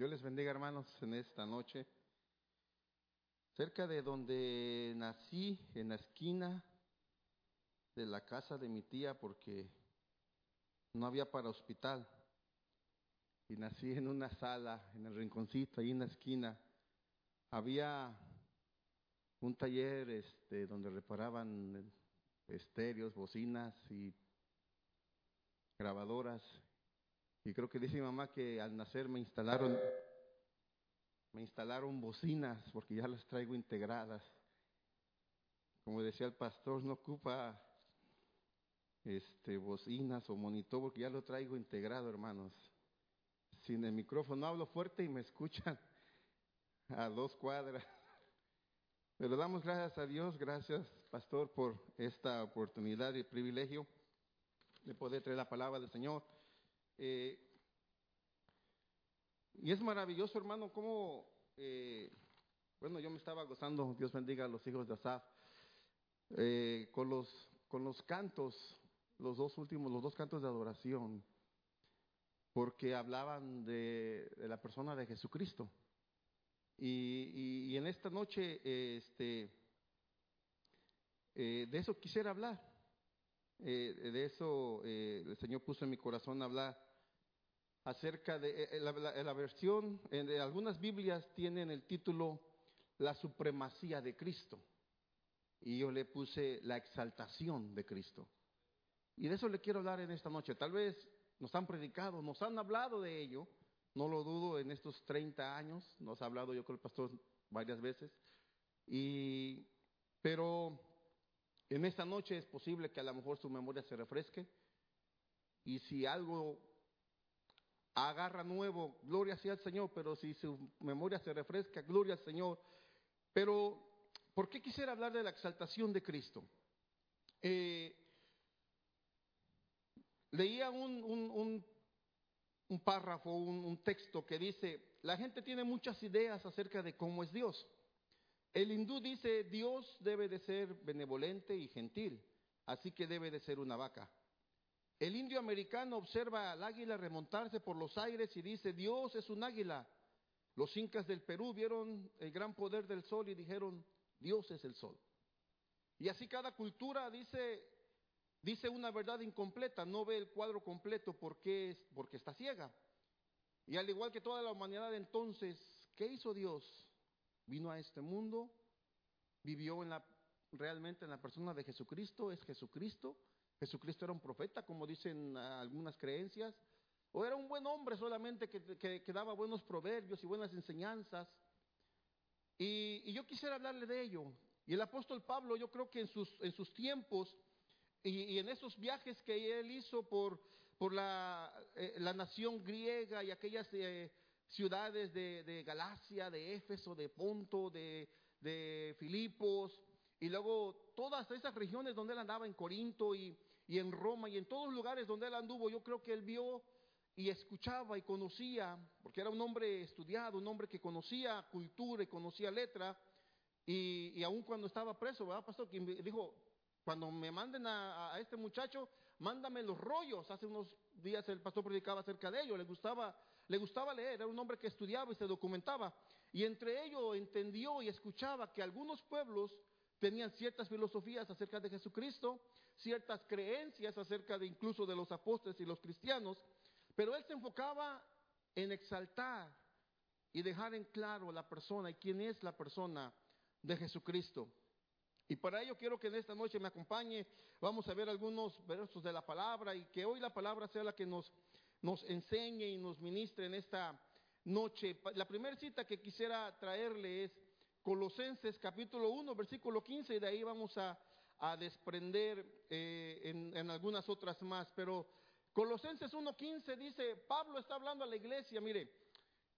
Dios les bendiga hermanos en esta noche. Cerca de donde nací, en la esquina de la casa de mi tía, porque no había para hospital. Y nací en una sala, en el rinconcito, ahí en la esquina. Había un taller este, donde reparaban estéreos, bocinas y grabadoras. Y creo que dice mi mamá que al nacer me instalaron, me instalaron bocinas porque ya las traigo integradas. Como decía el pastor, no ocupa este bocinas o monitor porque ya lo traigo integrado, hermanos. Sin el micrófono hablo fuerte y me escuchan a dos cuadras. Pero damos gracias a Dios, gracias pastor por esta oportunidad y privilegio de poder traer la palabra del Señor. Eh, y es maravilloso, hermano, cómo, eh, bueno, yo me estaba gozando, Dios bendiga a los hijos de Asaf, eh, con, los, con los cantos, los dos últimos, los dos cantos de adoración, porque hablaban de, la persona de Jesucristo. Y, en esta noche, este, de eso quisiera hablar. Eh, de eso eh, el Señor puso en mi corazón hablar acerca de eh, la, la, la, versión, en algunas Biblias tienen el título La supremacía de Cristo. Y yo le puse la exaltación de Cristo. Y de eso le quiero hablar en esta noche. Tal vez nos han predicado, nos han hablado de ello, no lo dudo, en estos 30 años, nos ha hablado yo con el pastor varias veces. Y, pero en esta noche es posible que a lo mejor su memoria se refresque. Y si algo agarra nuevo, gloria sea al Señor, pero si su memoria se refresca, gloria al Señor. Pero, ¿por qué quisiera hablar de la exaltación de Cristo? Eh, leía un, un, párrafo, un texto que dice, la gente tiene muchas ideas acerca de cómo es Dios. El hindú dice, Dios debe de ser benevolente y gentil, así que debe de ser una vaca. El indio americano observa al águila remontarse por los aires y dice, Dios es un águila. Los incas del Perú vieron el gran poder del sol y dijeron, Dios es el sol. Y así cada cultura dice, dice una verdad incompleta, no ve el cuadro completo porque, porque está ciega. Y al igual que toda la humanidad entonces, ¿qué hizo Dios? vino a este mundo, vivió en la, realmente en la persona de Jesucristo, es Jesucristo. Jesucristo era un profeta, como dicen algunas creencias, o era un buen hombre solamente que, que, daba buenos proverbios y buenas enseñanzas. Y, y, yo quisiera hablarle de ello. Y el apóstol Pablo, yo creo que en sus, en sus tiempos y, y en esos viajes que él hizo por, por la, eh, la nación griega y aquellas... Eh, ciudades de, de, Galacia, de Éfeso, de Ponto, de, de, Filipos, y luego todas esas regiones donde él andaba, en Corinto y, y en Roma, y en todos los lugares donde él anduvo, yo creo que él vio y escuchaba y conocía, porque era un hombre estudiado, un hombre que conocía cultura y conocía letra, y, y aún cuando estaba preso, ¿verdad, pastor? Dijo, cuando me manden a, a, este muchacho, mándame los rollos. Hace unos días el pastor predicaba acerca de ello, le gustaba le gustaba leer, era un hombre que estudiaba y se documentaba. Y entre ello entendió y escuchaba que algunos pueblos tenían ciertas filosofías acerca de Jesucristo, ciertas creencias acerca de incluso de los apóstoles y los cristianos, pero él se enfocaba en exaltar y dejar en claro la persona y quién es la persona de Jesucristo. Y para ello quiero que en esta noche me acompañe, vamos a ver algunos versos de la palabra y que hoy la palabra sea la que nos nos enseñe y nos ministre en esta noche. La primera cita que quisiera traerle es Colosenses capítulo 1, versículo 15, y de ahí vamos a, desprender eh, en, en, algunas otras más. Pero Colosenses 1.15 dice, Pablo está hablando a la iglesia, mire,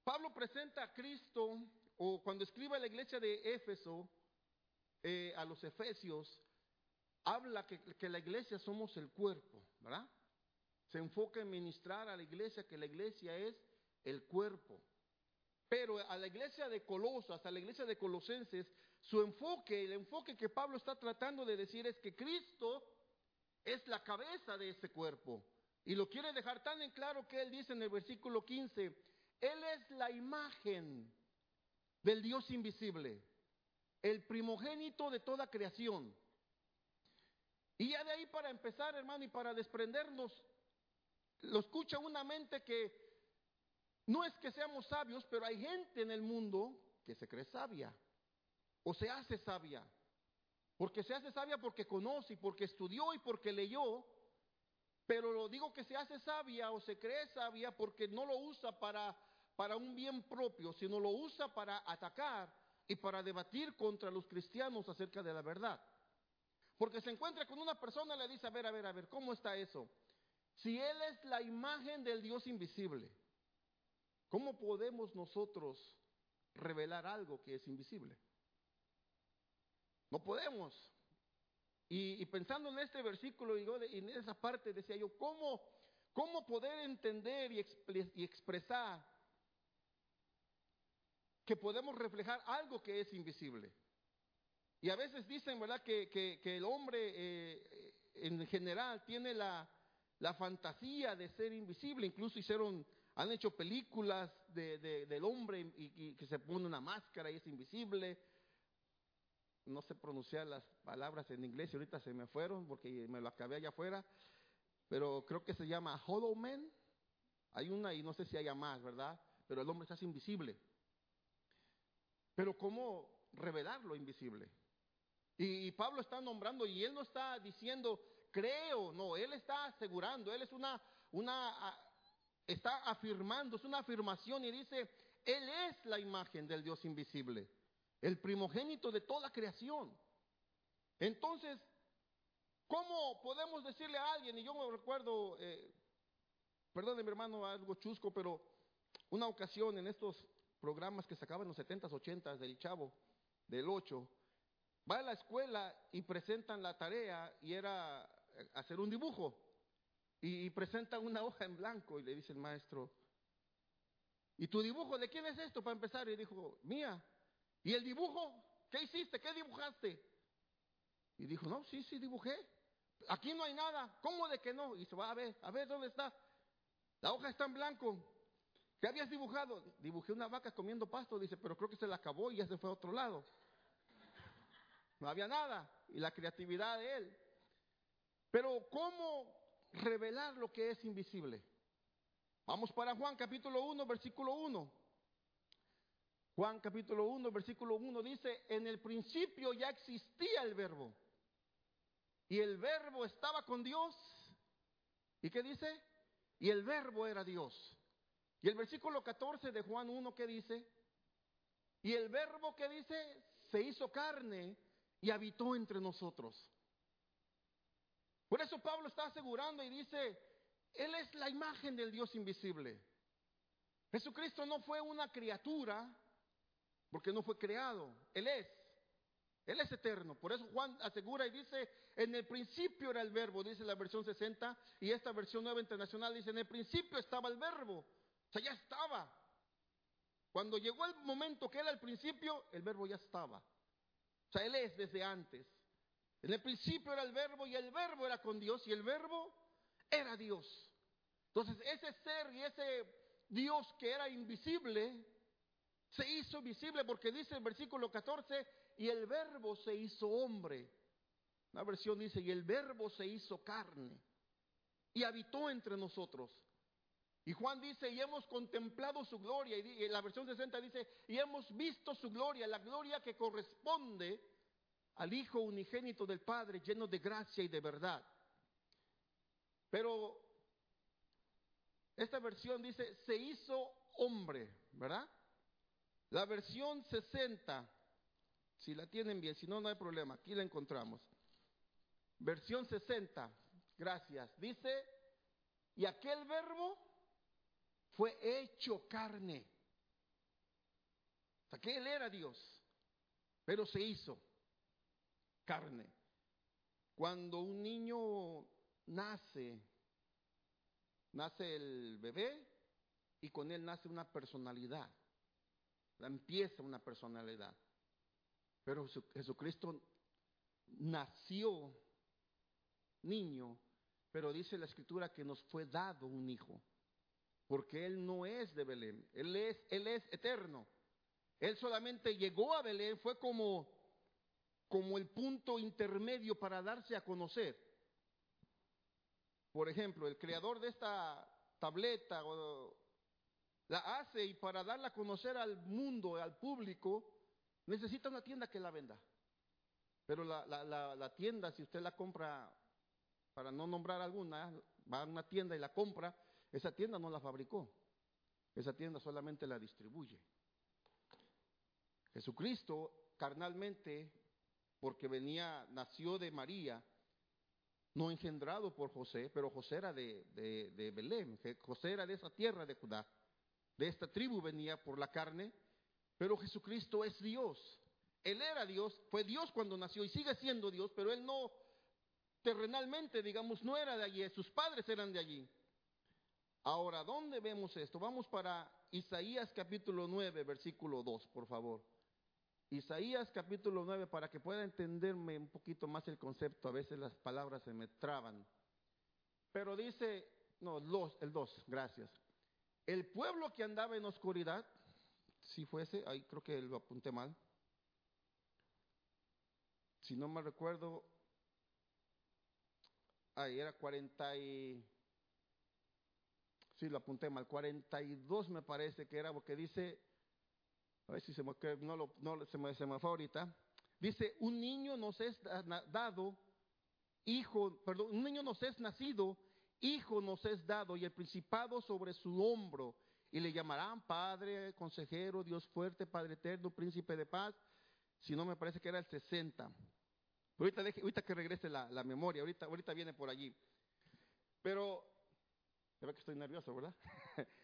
Pablo presenta a Cristo, o cuando escribe a la iglesia de Éfeso, eh, a los Efesios, habla que, que la iglesia somos el cuerpo, ¿verdad? se enfoca en ministrar a la iglesia, que la iglesia es el cuerpo. Pero a la iglesia de Colosas, a la iglesia de Colosenses, su enfoque, el enfoque que Pablo está tratando de decir es que Cristo es la cabeza de ese cuerpo. Y lo quiere dejar tan en claro que él dice en el versículo 15, Él es la imagen del Dios invisible, el primogénito de toda creación. Y ya de ahí para empezar, hermano, y para desprendernos, lo escucha una mente que no es que seamos sabios, pero hay gente en el mundo que se cree sabia o se hace sabia. Porque se hace sabia porque conoce porque estudió y porque leyó, pero lo digo que se hace sabia o se cree sabia porque no lo usa para, para un bien propio, sino lo usa para atacar y para debatir contra los cristianos acerca de la verdad. Porque se encuentra con una persona y le dice, a ver, a ver, a ver, ¿cómo está eso? Si Él es la imagen del Dios invisible, ¿cómo podemos nosotros revelar algo que es invisible? No podemos. Y, pensando en este versículo y, en esa parte decía yo, ¿cómo, cómo poder entender y, y expresar que podemos reflejar algo que es invisible? Y a veces dicen, ¿verdad?, que, el hombre eh, en general tiene la, fantasía de ser invisible. Incluso hicieron, han hecho películas de, del hombre y, que se pone una máscara y es invisible no sé pronunciar las palabras en inglés y ahorita se me fueron porque me lo acabé allá afuera, pero creo que se llama Hollow Man. Hay una y no sé si haya más, ¿verdad? Pero el hombre hace invisible. Pero ¿cómo revelar lo invisible? Y, Pablo está nombrando y él no está diciendo creo, no, él está asegurando, él es una, una, está afirmando, es una afirmación y dice, él es la imagen del Dios invisible el primogénito de toda creación. Entonces, ¿cómo podemos decirle a alguien? Y yo me recuerdo, eh, perdón mi hermano, algo chusco, pero una ocasión en estos programas que sacaban los 70s, 80s del chavo, del 8, va a la escuela y presentan la tarea y era hacer un dibujo. Y, presentan una hoja en blanco y le dice el maestro, ¿y tu dibujo de quién es esto para empezar? Y dijo, mía. ¿Y el dibujo? ¿Qué hiciste? ¿Qué dibujaste? Y dijo, no, sí, sí, dibujé. Aquí no hay nada. ¿Cómo de que no? Y se va a ver, a ver dónde está. La hoja está en blanco. ¿Qué habías dibujado? Dibujé una vaca comiendo pasto, dice, pero creo que se la acabó y ya se fue a otro lado. No había nada. Y la creatividad de él. Pero ¿cómo revelar lo que es invisible? Vamos para Juan capítulo 1, versículo 1. Juan capítulo 1, versículo 1 dice, en el principio ya existía el verbo. Y el verbo estaba con Dios. ¿Y qué dice? Y el verbo era Dios. Y el versículo 14 de Juan 1, ¿qué dice? Y el verbo que dice, se hizo carne y habitó entre nosotros. Por eso Pablo está asegurando y dice, Él es la imagen del Dios invisible. Jesucristo no fue una criatura porque no fue creado, Él es. Él es eterno. Por eso Juan asegura y dice, en el principio era el verbo, dice la versión 60, y esta versión nueva internacional dice, en el principio estaba el verbo. O sea, ya estaba. Cuando llegó el momento que era el principio, el verbo ya estaba. O sea, Él es desde antes. En el principio era el verbo y el verbo era con Dios y el verbo era Dios. Entonces, ese ser y ese Dios que era invisible, se hizo visible porque dice el versículo 14, y el verbo se hizo hombre. La versión dice, y el verbo se hizo carne y habitó entre nosotros. Y Juan dice, y hemos contemplado su gloria. Y la versión 60 dice, y hemos visto su gloria, la gloria que corresponde al Hijo unigénito del Padre, lleno de gracia y de verdad. Pero esta versión dice, se hizo hombre, ¿verdad? La versión 60, si la tienen bien, si no, no hay problema, aquí la encontramos. Versión 60, gracias. Dice, y aquel verbo fue hecho carne. O sea, que él era Dios, pero se hizo carne. Cuando un niño nace, nace el bebé y con él nace una personalidad empieza una personalidad. Pero Jesucristo nació niño, pero dice la escritura que nos fue dado un hijo. porque Él no es de Belén, Él es, Él es eterno. Él solamente llegó a Belén, fue como, como el punto intermedio para darse a conocer. Por ejemplo, el creador de esta tableta la hace y para darla a conocer al mundo, al público, necesita una tienda que la venda. Pero la, tienda, si usted la compra, para no nombrar alguna, va a una tienda y la compra, esa tienda no la fabricó. Esa tienda solamente la distribuye. Jesucristo carnalmente, porque venía, nació de María, no engendrado por José, pero José era de, de, Belén, José era de esa tierra de Judá, de esta tribu venía por la carne, pero Jesucristo es Dios. Él era Dios, fue Dios cuando nació y sigue siendo Dios, pero él no, terrenalmente, digamos, no era de allí, sus padres eran de allí. Ahora, ¿dónde vemos esto? Vamos para Isaías capítulo 9, versículo 2, por favor. Isaías capítulo 9, para que pueda entenderme un poquito más el concepto, a veces las palabras se me traban. Pero dice, no, los, el 2, gracias. El pueblo que andaba en oscuridad, si fuese, ahí creo que lo apunté mal. Si no me recuerdo, ahí era 40 y... Sí, lo apunté mal, 42 me parece que era, porque dice, a ver si se me, no, lo, no se, me, fue ahorita. Dice, un niño nos es dado, hijo, perdón, un niño nos es nacido, hijo nos es dado, y el principado sobre su hombro, y le llamarán Padre, Consejero, Dios fuerte, Padre eterno, Príncipe de paz. Si no me parece que era el 60. Pero ahorita, ahorita que regrese la, la, memoria, ahorita, ahorita viene por allí. Pero, ve que estoy nervioso, ¿verdad?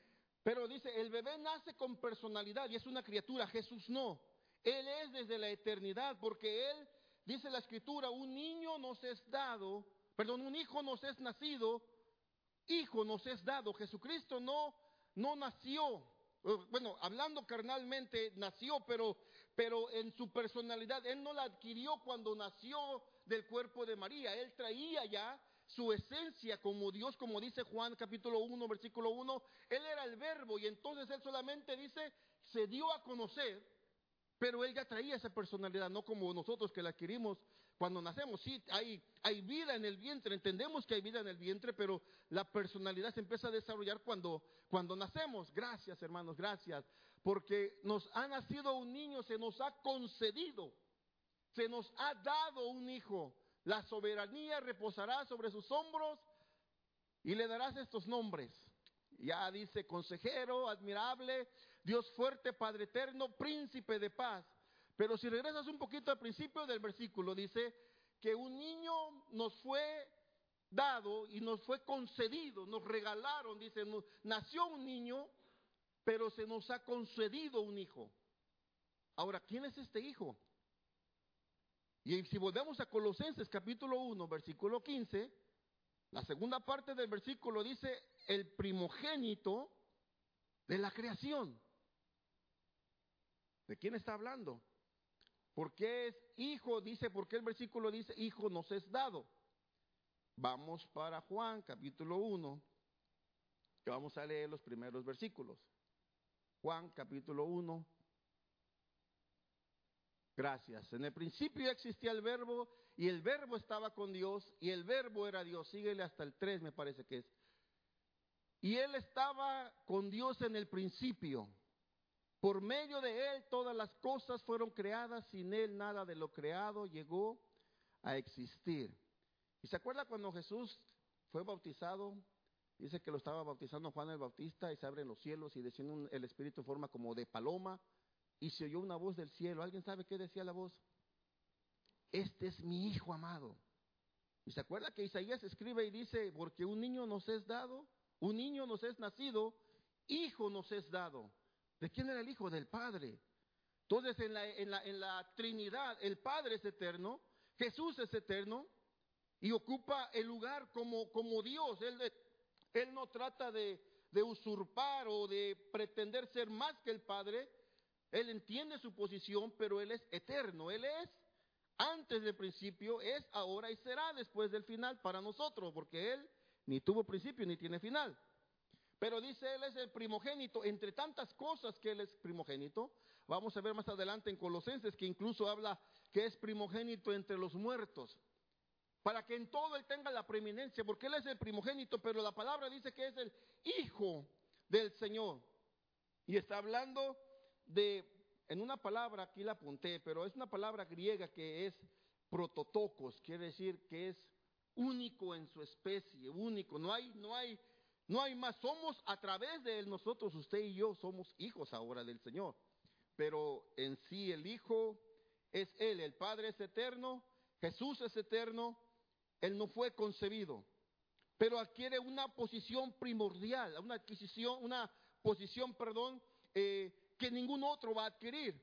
Pero dice, el bebé nace con personalidad y es una criatura, Jesús no. Él es desde la eternidad, porque Él, dice la escritura, un niño nos es dado, perdón, un hijo nos es nacido, hijo nos es dado. Jesucristo no, no nació, eh, bueno, hablando carnalmente, nació, pero, pero en su personalidad, Él no la adquirió cuando nació del cuerpo de María, Él traía ya su esencia como Dios, como dice Juan capítulo 1, versículo 1, Él era el verbo y entonces Él solamente dice, se dio a conocer, pero Él ya traía esa personalidad, no como nosotros que la adquirimos cuando nacemos. Sí, hay, hay vida en el vientre, entendemos que hay vida en el vientre, pero la personalidad se empieza a desarrollar cuando, cuando nacemos. Gracias hermanos, gracias, porque nos ha nacido un niño, se nos ha concedido, se nos ha dado un hijo. La soberanía reposará sobre sus hombros y le darás estos nombres. Ya dice consejero, admirable, Dios fuerte, Padre eterno, príncipe de paz. Pero si regresas un poquito al principio del versículo, dice que un niño nos fue dado y nos fue concedido, nos regalaron, dice, nació un niño, pero se nos ha concedido un hijo. Ahora, ¿quién es este hijo? Y si volvemos a Colosenses capítulo 1, versículo 15, la segunda parte del versículo dice el primogénito de la creación. ¿De quién está hablando? Porque es hijo, dice, porque el versículo dice, hijo nos es dado. Vamos para Juan capítulo 1, que vamos a leer los primeros versículos. Juan capítulo 1, Gracias. En el principio existía el verbo y el verbo estaba con Dios y el verbo era Dios. Síguele hasta el 3 me parece que es. Y él estaba con Dios en el principio. Por medio de él todas las cosas fueron creadas, sin él nada de lo creado llegó a existir. ¿Y se acuerda cuando Jesús fue bautizado? Dice que lo estaba bautizando Juan el Bautista y se abren los cielos y desciende el Espíritu en forma como de paloma y se oyó una voz del cielo. ¿Alguien sabe qué decía la voz? Este es mi hijo amado. Y se acuerda que Isaías escribe y dice, porque un niño nos es dado, un niño nos es nacido, hijo nos es dado. ¿De quién era el hijo? Del Padre. Entonces en la, en la, en la Trinidad el Padre es eterno, Jesús es eterno y ocupa el lugar como, como Dios. Él, él no trata de, de usurpar o de pretender ser más que el Padre, él entiende su posición, pero Él es eterno. Él es antes del principio, es ahora y será después del final para nosotros, porque Él ni tuvo principio ni tiene final. Pero dice Él es el primogénito, entre tantas cosas que Él es primogénito. Vamos a ver más adelante en Colosenses que incluso habla que es primogénito entre los muertos. Para que en todo Él tenga la preeminencia, porque Él es el primogénito, pero la palabra dice que es el Hijo del Señor. Y está hablando de, en una palabra, aquí la apunté, pero es una palabra griega que es prototocos, quiere decir que es único en su especie, único, no hay, no hay no hay más, somos a través de Él, nosotros, usted y yo, somos hijos ahora del Señor. Pero en sí el Hijo es Él, el Padre es eterno, Jesús es eterno, Él no fue concebido, pero adquiere una posición primordial, una adquisición, una posición, perdón, eh, que ningún otro va a adquirir.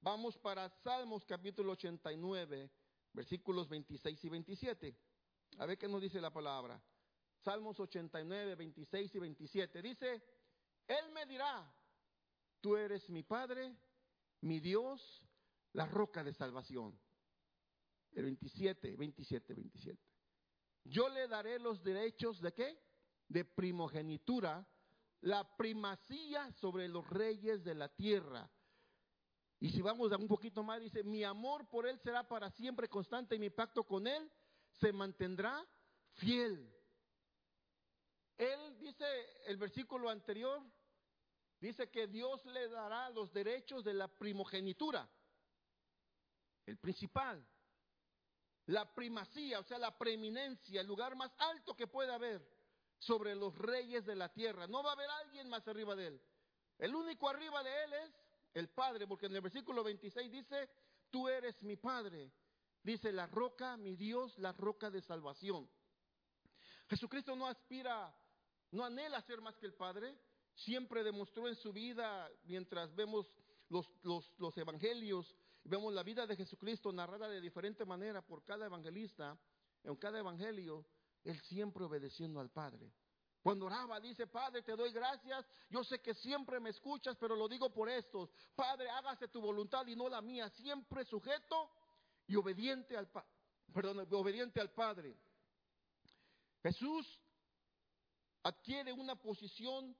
Vamos para Salmos capítulo 89, versículos 26 y 27. A ver qué nos dice la palabra. Salmos 89, 26 y 27. Dice, Él me dirá, tú eres mi Padre, mi Dios, la roca de salvación. El 27, 27, 27. Yo le daré los derechos de qué? De primogenitura, la primacía sobre los reyes de la tierra. Y si vamos a un poquito más, dice, mi amor por él será para siempre constante y mi pacto con él se mantendrá fiel. Él dice, el versículo anterior, dice que Dios le dará los derechos de la primogenitura, el principal, la primacía, o sea, la preeminencia, el lugar más alto que puede haber sobre los reyes de la tierra. No va a haber alguien más arriba de él. El único arriba de él es el Padre, porque en el versículo 26 dice, tú eres mi Padre. Dice la roca, mi Dios, la roca de salvación. Jesucristo no aspira no anhela ser más que el Padre, siempre demostró en su vida, mientras vemos los, los, evangelios, vemos la vida de Jesucristo narrada de diferente manera por cada evangelista, en cada evangelio, él siempre obedeciendo al Padre. Cuando oraba, dice, Padre, te doy gracias. Yo sé que siempre me escuchas, pero lo digo por estos. Padre, hágase tu voluntad y no la mía. Siempre sujeto y obediente al, perdón, obediente al Padre. Jesús adquiere una posición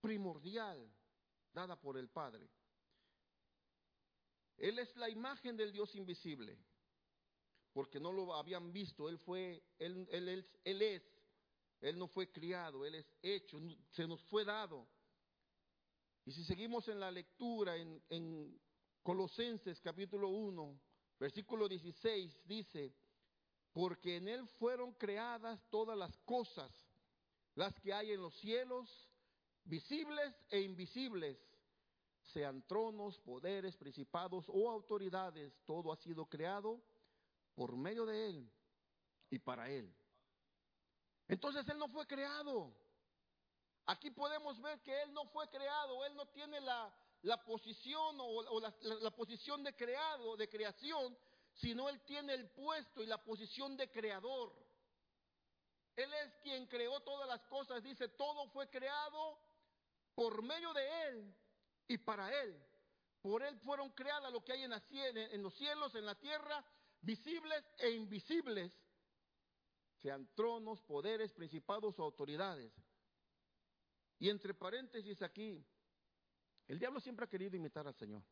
primordial dada por el Padre. Él es la imagen del Dios invisible, porque no lo habían visto, Él fue, Él, él, él, es, Él no fue criado, Él es hecho, se nos fue dado. Y si seguimos en la lectura en, en Colosenses capítulo 1, versículo 16, dice, porque en Él fueron creadas todas las cosas las que hay en los cielos, visibles e invisibles, sean tronos, poderes, principados o autoridades, todo ha sido creado por medio de Él y para Él. Entonces Él no fue creado. Aquí podemos ver que Él no fue creado, Él no tiene la, posición o, la posición de creado, de creación, sino Él tiene el puesto y la posición de creador. Él es quien creó todas las cosas. Dice, todo fue creado por medio de Él y para Él. Por Él fueron creadas lo que hay en, los cielos, en la tierra, visibles e invisibles, sean tronos, poderes, principados o autoridades. Y entre paréntesis aquí, el diablo siempre ha querido imitar al Señor.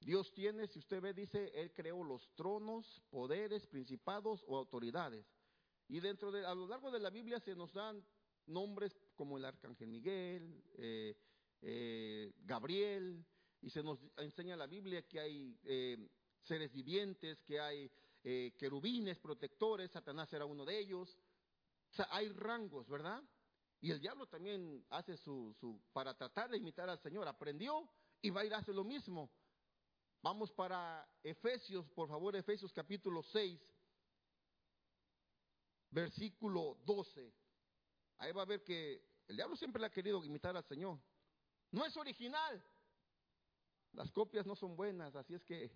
Dios tiene, si usted ve, dice, Él creó los tronos, poderes, principados o autoridades. Y dentro de, a lo largo de la Biblia se nos dan nombres como el arcángel Miguel, eh, eh, Gabriel, y se nos enseña la Biblia que hay eh, seres vivientes, que hay querubines, protectores, Satanás era uno de ellos. O sea, hay rangos, ¿verdad? Y el diablo también hace su, su, para tratar de imitar al Señor, aprendió y va a ir a hacer lo mismo. Vamos para Efesios, por favor, Efesios capítulo 6, versículo 12. Ahí va a ver que el diablo siempre le ha querido imitar al Señor. No es original. Las copias no son buenas, así es que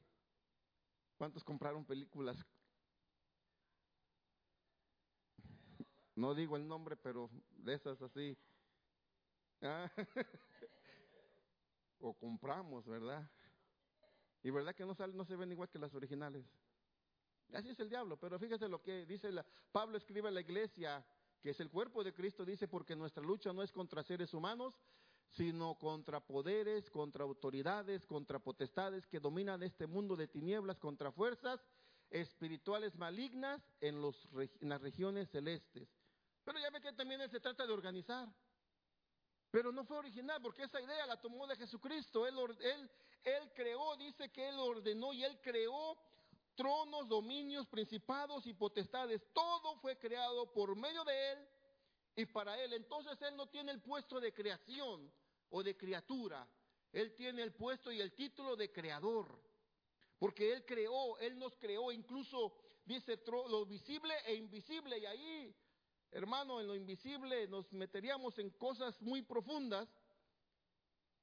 ¿cuántos compraron películas? No digo el nombre, pero de esas así. Ah, o compramos, ¿verdad? Y verdad que no, no se ven igual que las originales. Así es el diablo, pero fíjese lo que dice la, Pablo escribe a la iglesia, que es el cuerpo de Cristo, dice, porque nuestra lucha no es contra seres humanos, sino contra poderes, contra autoridades, contra potestades que dominan este mundo de tinieblas, contra fuerzas espirituales malignas en, los, las regiones celestes. Pero ya ve que también se trata de organizar. Pero no fue original, porque esa idea la tomó de Jesucristo. Él creó, dice que Él ordenó y Él creó tronos, dominios, principados y potestades. Todo fue creado por medio de Él y para Él. Entonces Él no tiene el puesto de creación o de criatura. Él tiene el puesto y el título de creador. Porque Él creó, Él nos creó, incluso dice lo visible e invisible. Y ahí hermano, en lo invisible nos meteríamos en cosas muy profundas,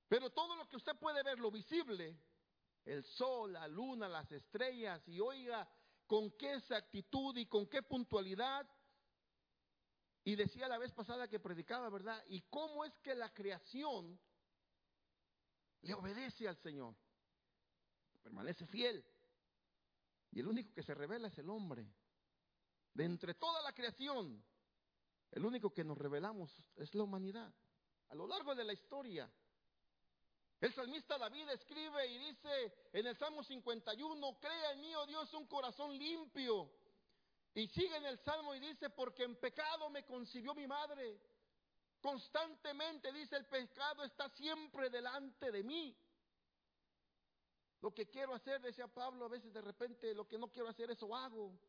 pero todo lo que usted puede ver, lo visible, el sol, la luna, las estrellas, y oiga con qué exactitud y con qué puntualidad, y decía la vez pasada que predicaba, ¿verdad? Y cómo es que la creación le obedece al Señor, permanece fiel, y el único que se revela es el hombre. De entre toda la creación, el único que nos revelamos es la humanidad. A lo largo de la historia. El salmista David escribe y dice en el Salmo 51, crea en mí, oh Dios, un corazón limpio. Y sigue en el Salmo y dice, porque en pecado me concibió mi madre. Constantemente dice, el pecado está siempre delante de mí. Lo que quiero hacer, decía Pablo, a veces de repente lo que no quiero hacer, eso hago.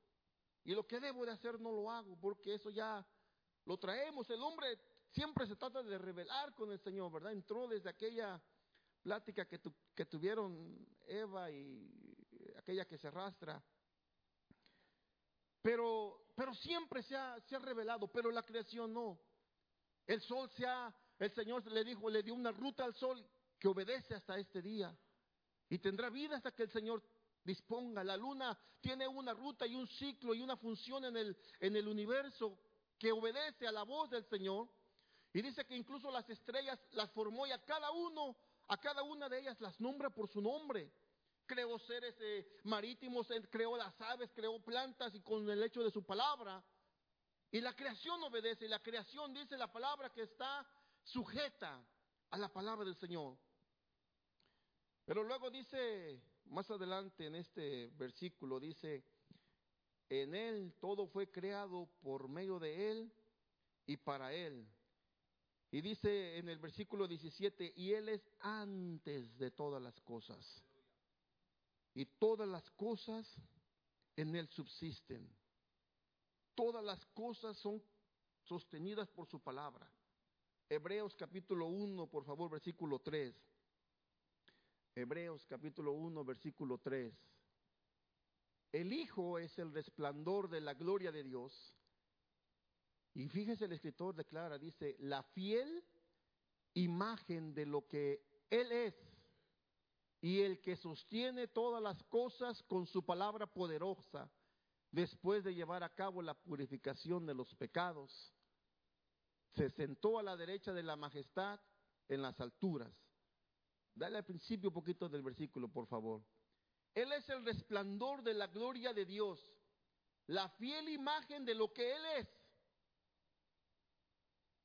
Y lo que debo de hacer no lo hago, porque eso ya lo traemos. El hombre siempre se trata de revelar con el Señor, ¿verdad? Entró desde aquella plática que, que tuvieron Eva y aquella que se arrastra. Pero, pero siempre se ha, se ha revelado, pero la creación no. El sol se ha, el Señor le dijo, le dio una ruta al sol que obedece hasta este día. Y tendrá vida hasta que el Señor disponga. La luna tiene una ruta y un ciclo y una función en el, en el universo que obedece a la voz del Señor. Y dice que incluso las estrellas las formó y a cada uno, a cada una de ellas las nombra por su nombre. Creó seres eh, marítimos, creó las aves, creó plantas y con el hecho de su palabra. Y la creación obedece, y la creación dice la palabra que está sujeta a la palabra del Señor. Pero luego dice, más adelante en este versículo, dice, en Él todo fue creado por medio de Él y para Él. Y dice en el versículo 17, y Él es antes de todas las cosas. Y todas las cosas en Él subsisten. Todas las cosas son sostenidas por su palabra. Hebreos capítulo 1, por favor, versículo 3. Hebreos capítulo 1, versículo 3. El Hijo es el resplandor de la gloria de Dios. Y fíjese, el escritor declara, dice, la fiel imagen de lo que Él es y el que sostiene todas las cosas con su palabra poderosa después de llevar a cabo la purificación de los pecados. Se sentó a la derecha de la majestad en las alturas. Dale al principio un poquito del versículo, por favor. Él es el resplandor de la gloria de Dios, la fiel imagen de lo que Él es.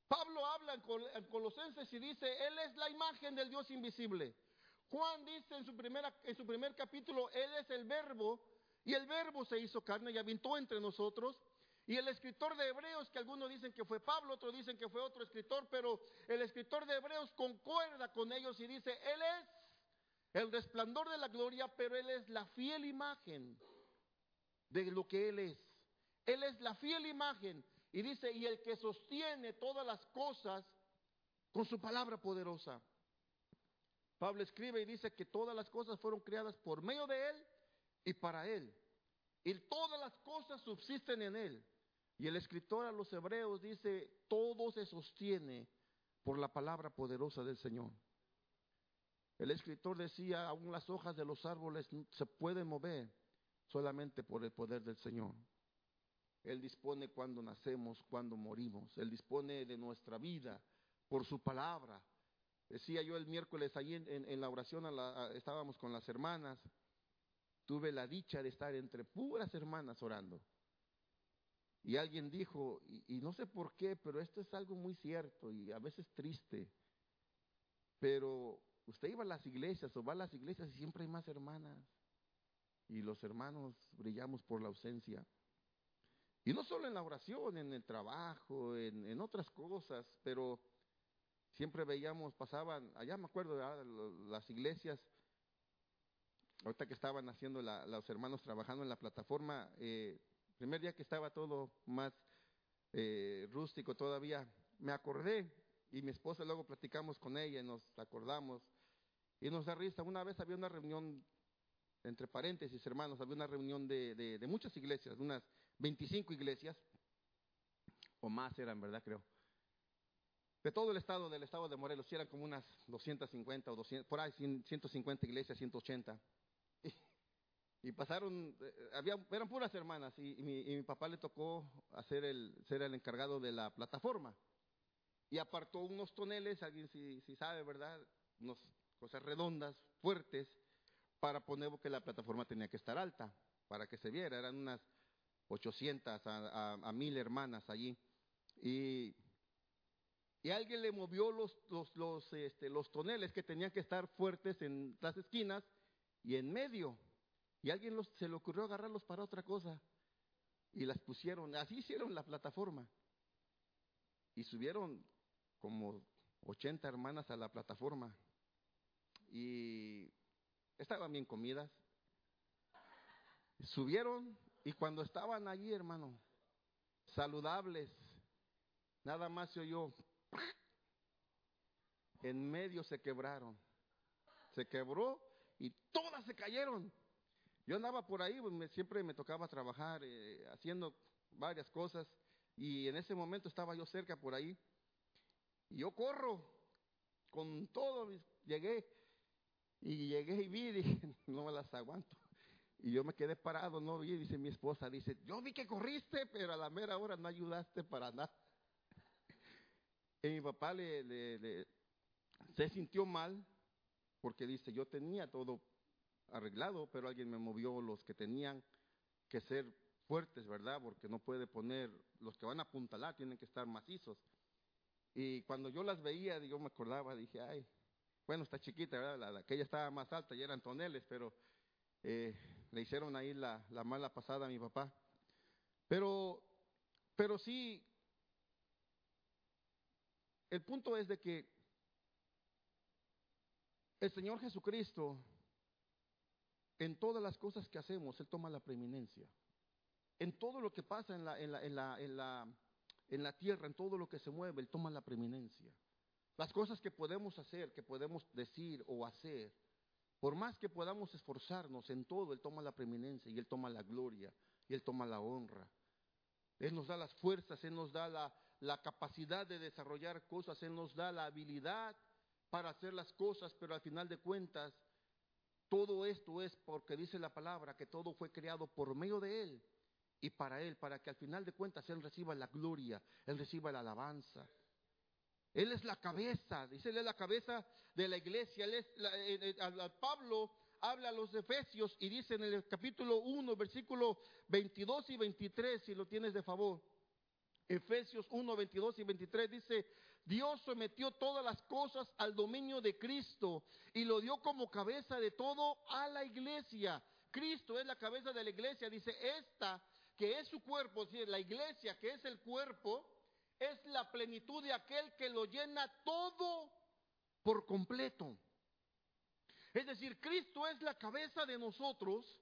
Pablo habla en Colosenses y dice, Él es la imagen del Dios invisible. Juan dice en su, primera, en su primer capítulo, Él es el verbo, y el verbo se hizo carne y habitó entre nosotros. Y el escritor de Hebreos, que algunos dicen que fue Pablo, otros dicen que fue otro escritor, pero el escritor de Hebreos concuerda con ellos y dice, Él es el resplandor de la gloria, pero Él es la fiel imagen de lo que Él es. Él es la fiel imagen. Y dice, y el que sostiene todas las cosas con su palabra poderosa. Pablo escribe y dice que todas las cosas fueron creadas por medio de Él y para Él. Y todas las cosas subsisten en Él. Y el escritor a los hebreos dice, todo se sostiene por la palabra poderosa del Señor. El escritor decía, aún las hojas de los árboles se pueden mover solamente por el poder del Señor. Él dispone cuando nacemos, cuando morimos. Él dispone de nuestra vida por su palabra. Decía yo el miércoles allí en, la oración, estábamos con las hermanas. Tuve la dicha de estar entre puras hermanas orando. Y alguien dijo, y, y no sé por qué, pero esto es algo muy cierto y a veces triste, pero usted iba a las iglesias o va a las iglesias y siempre hay más hermanas. Y los hermanos brillamos por la ausencia. Y no solo en la oración, en el trabajo, en, en otras cosas, pero siempre veíamos, pasaban, allá me acuerdo, ¿verdad? Las iglesias, ahorita que estaban haciendo la- los hermanos trabajando en la plataforma, eh, primer día que estaba todo más eh, rústico todavía, me acordé y mi esposa luego platicamos con ella y nos acordamos y nos da risa. Una vez había una reunión, entre paréntesis hermanos, había una reunión de, de, de muchas iglesias, unas 25 iglesias, o más eran, ¿verdad? Creo. De todo el estado, del estado de Morelos, sí eran como unas 250 o 200, por ahí 100, 150 iglesias, 180. Y, y pasaron, eh, había, eran puras hermanas y, y mi, y mi papá le tocó hacer el, ser el encargado de la plataforma. Y apartó unos toneles, alguien si, si sabe, ¿verdad? Unas cosas redondas, fuertes, para poner que la plataforma tenía que estar alta, para que se viera. Eran unas 800 a, a, a mil hermanas allí. Y, y alguien le movió los, los, los, este, los toneles que tenían que estar fuertes en las esquinas y en medio. Y alguien los, se le ocurrió agarrarlos para otra cosa. Y las pusieron, así hicieron la plataforma. Y subieron como 80 hermanas a la plataforma. Y estaban bien comidas. Subieron y cuando estaban allí, hermano, saludables, nada más se oyó. En medio se quebraron. Se quebró y todas se cayeron. Yo andaba por ahí, pues, siempre me tocaba trabajar eh, haciendo varias cosas y en ese momento estaba yo cerca por ahí y yo corro con todo, llegué y llegué y vi, dije, no me las aguanto. Y yo me quedé parado, no vi, dice mi esposa, dice, yo vi que corriste, pero a la mera hora no ayudaste para nada. Y mi papá le, se sintió mal porque dice, yo tenía todo arreglado, pero alguien me movió los que tenían que ser fuertes, ¿verdad? Porque no puede poner, los que van a apuntalar tienen que estar macizos. Y cuando yo las veía, yo me acordaba, dije, ay, bueno, está chiquita, ¿verdad? La, la- aquella estaba más alta y eran toneles, pero eh, le hicieron ahí la, la mala pasada a mi papá. Pero, pero sí, el punto es de que el Señor Jesucristo, en todas las cosas que hacemos, Él toma la preeminencia. En todo lo que pasa en la, tierra, en todo lo que se mueve, Él toma la preeminencia. Las cosas que podemos hacer, que podemos decir o hacer, por más que podamos esforzarnos en todo, Él toma la preeminencia y Él toma la gloria y Él toma la honra. Él nos da las fuerzas, Él nos da la, la capacidad de desarrollar cosas, Él nos da la habilidad para hacer las cosas, pero al final de cuentas, todo esto es porque dice la palabra que todo fue creado por medio de Él y para Él, para que al final de cuentas Él reciba la gloria, Él reciba la alabanza. Él es la cabeza, dice Él es la cabeza de la iglesia. Eh, eh, Pablo habla a los Efesios y dice en el capítulo 1, versículo 22 y 23, si lo tienes de favor. Efesios 1, 22 y 23 dice, Dios sometió todas las cosas al dominio de Cristo y lo dio como cabeza de todo a la iglesia. Cristo es la cabeza de la iglesia, dice, esta que es su cuerpo, es decir, la iglesia que es el cuerpo, es la plenitud de aquel que lo llena todo por completo. Es decir, Cristo es la cabeza de nosotros.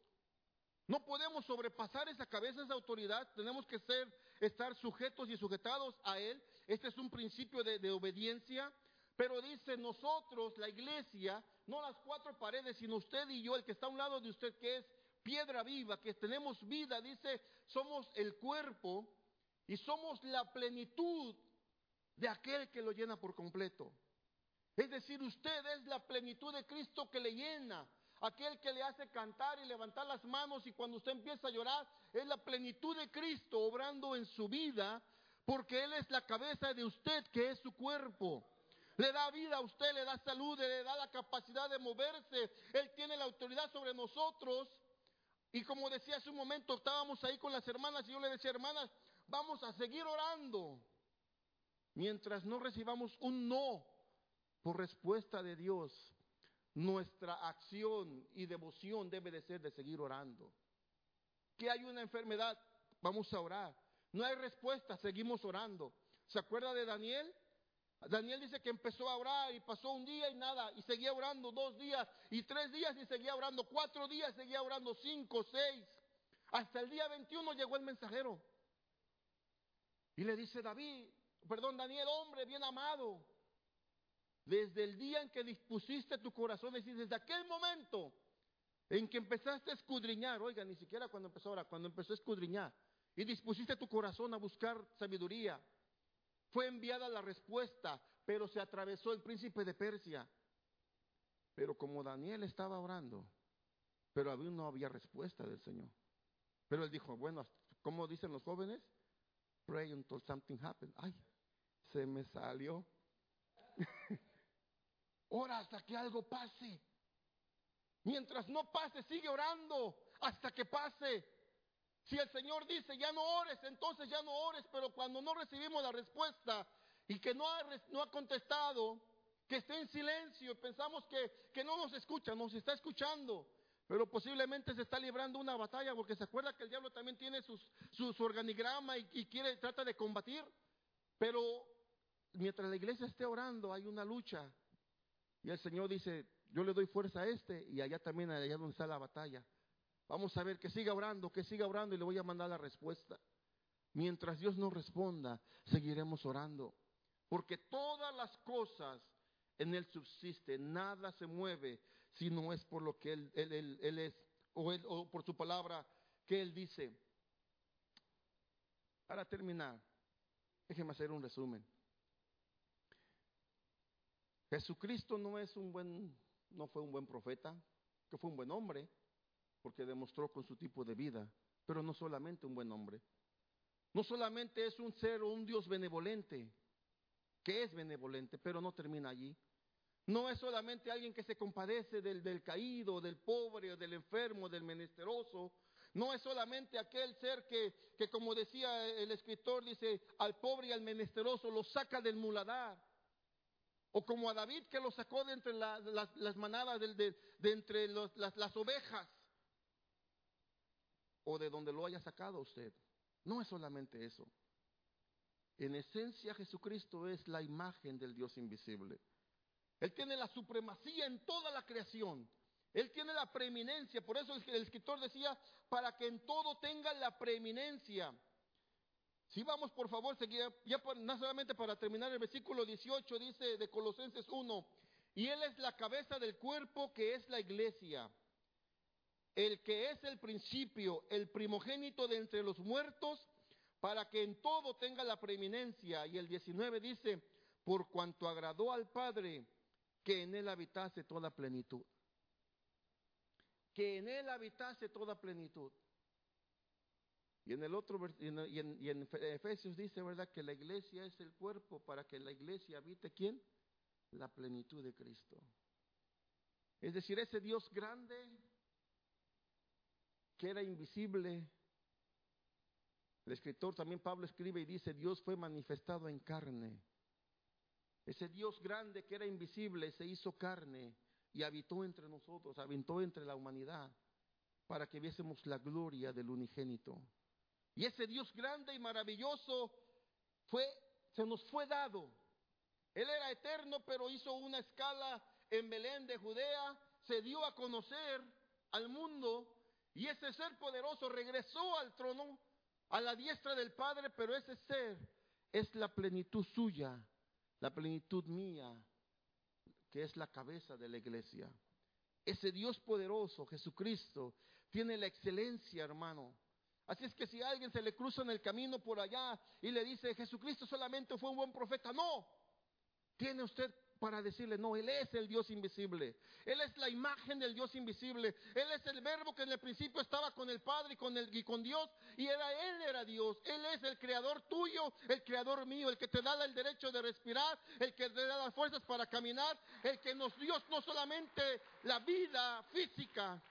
No podemos sobrepasar esa cabeza, esa autoridad. Tenemos que ser, estar sujetos y sujetados a Él. Este es un principio de, de obediencia. Pero dice nosotros, la iglesia, no las cuatro paredes, sino usted y yo, el que está a un lado de usted, que es piedra viva, que tenemos vida, dice, somos el cuerpo y somos la plenitud de aquel que lo llena por completo. Es decir, usted es la plenitud de Cristo que le llena. Aquel que le hace cantar y levantar las manos y cuando usted empieza a llorar, es la plenitud de Cristo obrando en su vida, porque Él es la cabeza de usted que es su cuerpo. Le da vida a usted, le da salud, le da la capacidad de moverse. Él tiene la autoridad sobre nosotros. Y como decía hace un momento, estábamos ahí con las hermanas y yo le decía, hermanas, vamos a seguir orando. Mientras no recibamos un no por respuesta de Dios, nuestra acción y devoción debe de ser de seguir orando. Que hay una enfermedad, vamos a orar. No hay respuesta, seguimos orando. ¿Se acuerda de Daniel? Daniel dice que empezó a orar y pasó un día y nada, y seguía orando dos días y tres días y seguía orando, cuatro días seguía orando, cinco, seis. Hasta el día 21 llegó el mensajero. Y le dice David, perdón, Daniel, hombre bien amado, desde el día en que dispusiste tu corazón, es decir, desde aquel momento en que empezaste a escudriñar, oiga, ni siquiera cuando empezó ahora, cuando empezó a escudriñar, y dispusiste tu corazón a buscar sabiduría, fue enviada la respuesta, pero se atravesó el príncipe de Persia. Pero como Daniel estaba orando, pero aún no había respuesta del Señor. Pero él dijo, bueno, ¿cómo dicen los jóvenes? Pray until something happens. Ay, se me salió. Ora hasta que algo pase. Mientras no pase, sigue orando hasta que pase. Si el Señor dice, ya no ores, entonces ya no ores, pero cuando no recibimos la respuesta y que no ha, no ha contestado, que esté en silencio, pensamos que, que no nos escucha, nos está escuchando, pero posiblemente se está librando una batalla porque se acuerda que el diablo también tiene sus, su, organigrama y, y, quiere, trata de combatir, pero mientras la iglesia esté orando hay una lucha y el Señor dice, yo le doy fuerza a este y allá también, allá donde está la batalla. Vamos a ver que siga orando, que siga orando y le voy a mandar la respuesta. Mientras Dios no responda, seguiremos orando. Porque todas las cosas en Él subsisten, nada se mueve si no es por lo que Él, él, es o, él, o por su palabra que Él dice. Para terminar, déjeme hacer un resumen. Jesucristo no es un buen, no fue un buen profeta, que fue un buen hombre, porque demostró con su tipo de vida, pero no solamente un buen hombre. No solamente es un ser o un Dios benevolente, que es benevolente, pero no termina allí. No es solamente alguien que se compadece del, del caído, del pobre, del enfermo, del menesteroso. No es solamente aquel ser que, que, como decía el escritor, dice, al pobre y al menesteroso lo saca del muladar. O como a David que lo sacó de entre las manadas, de, entre las, las ovejas o de donde lo haya sacado usted. No es solamente eso. En esencia Jesucristo es la imagen del Dios invisible. Él tiene la supremacía en toda la creación. Él tiene la preeminencia. Por eso el escritor decía, para que en todo tenga la preeminencia. Si vamos, por favor, ya, ya no solamente para terminar el versículo 18, dice de Colosenses 1, y Él es la cabeza del cuerpo que es la iglesia el que es el principio, el primogénito de entre los muertos, para que en todo tenga la preeminencia. Y el 19 dice, por cuanto agradó al Padre que en él habitase toda plenitud. Que en él habitase toda plenitud. Y en el otro, y en, Efesios dice, ¿verdad? Que la iglesia es el cuerpo para que la iglesia habite quién? La plenitud de Cristo. Es decir, ese Dios grande, que era invisible. El escritor también Pablo escribe y dice, Dios fue manifestado en carne. Ese Dios grande que era invisible se hizo carne y habitó entre nosotros, habitó entre la humanidad para que viésemos la gloria del unigénito. Y ese Dios grande y maravilloso fue, se nos fue dado. Él era eterno, pero hizo una escala en Belén de Judea, se dio a conocer al mundo y ese ser poderoso regresó al trono, a la diestra del Padre, pero ese ser es la plenitud suya, la plenitud mía, que es la cabeza de la iglesia. Ese Dios poderoso, Jesucristo, tiene la excelencia, hermano. Así es que si a alguien se le cruza en el camino por allá y le dice, Jesucristo solamente fue un buen profeta, no. Tiene usted para decirle, no, Él es el Dios invisible. Él es la imagen del Dios invisible. Él es el verbo que en el principio estaba con el Padre y con, el, y con Dios. Y era Él era Dios. Él es el creador tuyo, el creador mío, el que te da el derecho de respirar, el que te da las fuerzas para caminar, el que nos dio no solamente la vida física,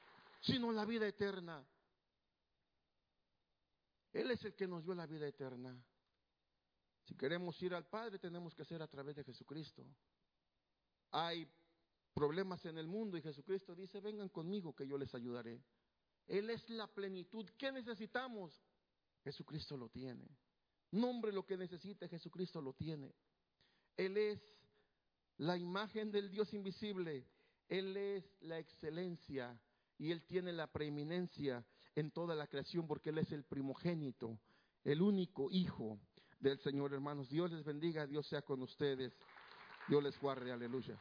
sino la vida eterna. Él es el que nos dio la vida eterna. Si queremos ir al Padre, tenemos que ser a través de Jesucristo. Hay problemas en el mundo y Jesucristo dice, vengan conmigo que yo les ayudaré. Él es la plenitud. ¿Qué necesitamos? Jesucristo lo tiene. Nombre lo que necesite, Jesucristo lo tiene. Él es la imagen del Dios invisible. Él es la excelencia y Él tiene la preeminencia en toda la creación porque Él es el primogénito, el único hijo del Señor, hermanos. Dios les bendiga, Dios sea con ustedes. Dios les guarde, aleluya.